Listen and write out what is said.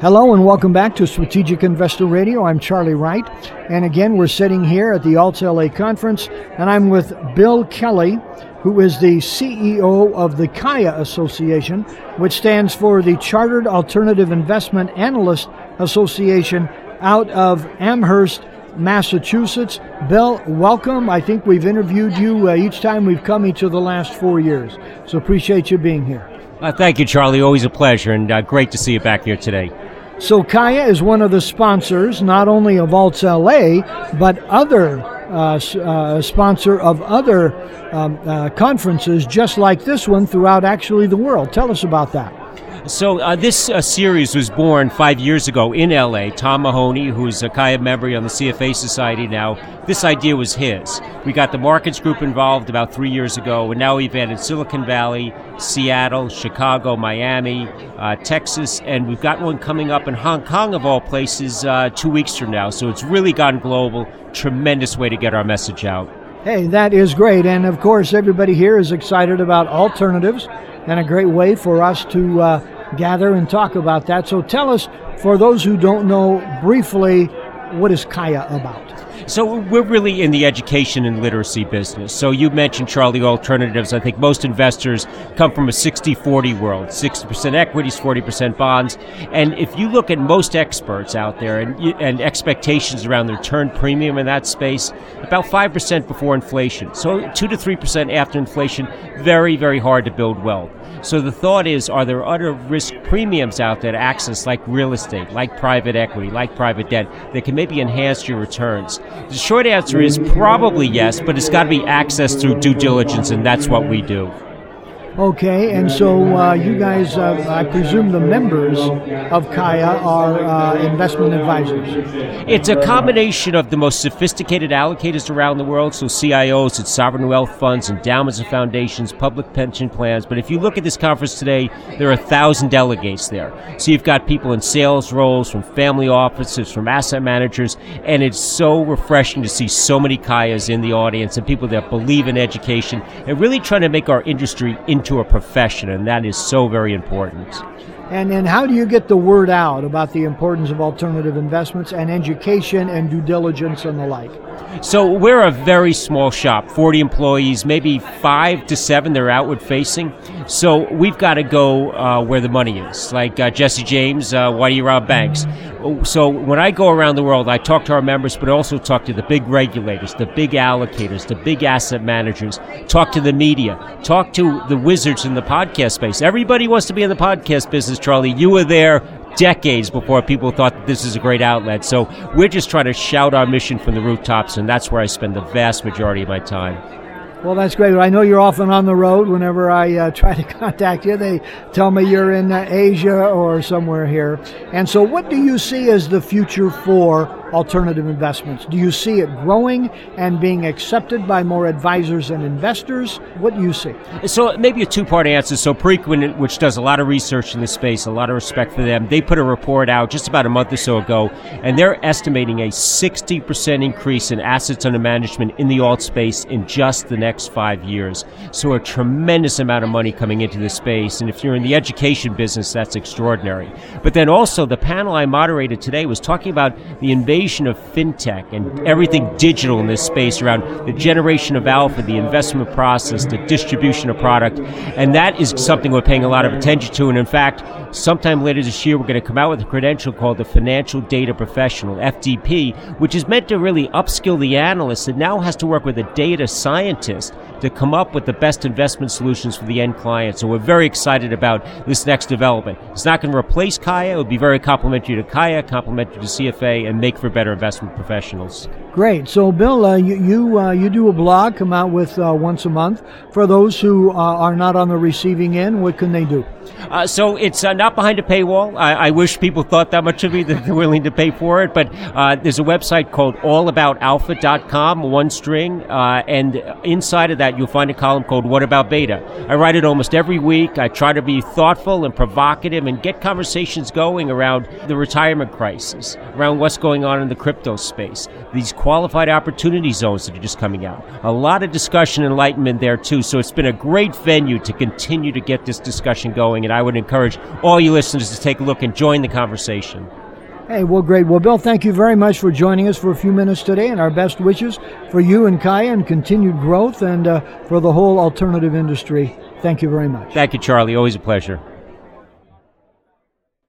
Hello and welcome back to Strategic Investor Radio. I'm Charlie Wright. And again, we're sitting here at the Alts LA conference, and I'm with Bill Kelly, who is the CEO of the CAIA Association, which stands for the Chartered Alternative Investment Analyst Association out of Amherst, Massachusetts. Bill, welcome. I think we've interviewed you uh, each time we've come each of the last four years. So appreciate you being here. Uh, thank you, Charlie. Always a pleasure, and uh, great to see you back here today. So CAIA is one of the sponsors, not only of Alts LA, but other uh, uh, sponsor of other um, uh, conferences just like this one throughout actually the world. Tell us about that. So uh, this uh, series was born five years ago in LA. Tom Mahoney, who's a CAIA member on the CFA Society now, this idea was his. We got the markets group involved about three years ago, and now we've added Silicon Valley, Seattle, Chicago, Miami, uh, Texas, and we've got one coming up in Hong Kong, of all places, uh, two weeks from now. So it's really gone global. Tremendous way to get our message out. Hey, that is great. And of course, everybody here is excited about alternatives and a great way for us to uh, gather and talk about that. So tell us, for those who don't know, briefly, what is CAIA about? So we're really in the education and literacy business. So you mentioned Charlie alternatives. I think most investors come from a 60-40 world, 60% equities, 40% bonds. And if you look at most experts out there and, and expectations around the return premium in that space, about 5% before inflation. So 2 to 3% after inflation, very, very hard to build wealth. So the thought is, are there other risk premiums out there to access like real estate, like private equity, like private debt that can maybe enhance your returns? The short answer is probably yes, but it's got to be accessed through due diligence, and that's what we do. Okay, and so uh, you guys, uh, I presume the members of CAIA are uh, investment advisors. It's a combination of the most sophisticated allocators around the world, so CIOs, it's sovereign wealth funds, endowments and foundations, public pension plans. But if you look at this conference today, there are a thousand delegates there. So you've got people in sales roles, from family offices, from asset managers, and it's so refreshing to see so many CAIAs in the audience and people that believe in education and really trying to make our industry a profession, and that is so very important. And, and how do you get the word out about the importance of alternative investments and education and due diligence and the like? So we're a very small shop, 40 employees, maybe five to seven they're outward facing. So we've got to go uh, where the money is. Like uh, Jesse James, uh, why do you rob banks? So when I go around the world, I talk to our members, but also talk to the big regulators, the big allocators, the big asset managers, talk to the media, talk to the wizards in the podcast space. Everybody wants to be in the podcast business, Charlie. You were there decades before people thought this is a great outlet. So we're just trying to shout our mission from the rooftops, and that's where I spend the vast majority of my time. Well, that's great. I know you're often on the road. Whenever I uh, try to contact you, they tell me you're in uh, Asia or somewhere here. And so, what do you see as the future for alternative investments? Do you see it growing and being accepted by more advisors and investors? What do you see? So maybe a two-part answer. So Preqin, which does a lot of research in this space, a lot of respect for them, they put a report out just about a month or so ago, and they're estimating a 60% increase in assets under management in the alt space in just the next five years. So a tremendous amount of money coming into this space, and if you're in the education business, that's extraordinary. But then also the panel I moderated today was talking about the invasion invasion of fintech and everything digital in this space around the generation of alpha, the investment process, the distribution of product. And that is something we're paying a lot of attention to. And in fact, sometime later this year, we're going to come out with a credential called the Financial Data Professional, FDP, which is meant to really upskill the analyst that now has to work with a data scientist to come up with the best investment solutions for the end client. So we're very excited about this next development. It's not going to replace CAIA. It will be very complementary to CAIA, complementary to CFA, and make for better investment professionals. Great. So, Bill, uh, you you, uh, you, do a blog, come out with uh, once a month. For those who uh, are not on the receiving end, what can they do? Uh, so it's uh, not behind a paywall. I, I, wish people thought that much of me that they're willing to pay for it. But there's a website called allaboutalpha.com, one string, and inside of that you'll find a column called What About Beta. I write it almost every week. I try to be thoughtful and provocative and get conversations going around the retirement crisis, around what's going on in the crypto space. These qualified opportunity zones that are just coming out. A lot of discussion enlightenment there too. So it's been a great venue to continue to get this discussion going. And I would encourage all you listeners to take a look and join the conversation. Hey, well, great. Well, Bill, thank you very much for joining us for a few minutes today, and our best wishes for you and CAIA and continued growth and uh, for the whole alternative industry. Thank you very much. Thank you, Charlie. Always a pleasure.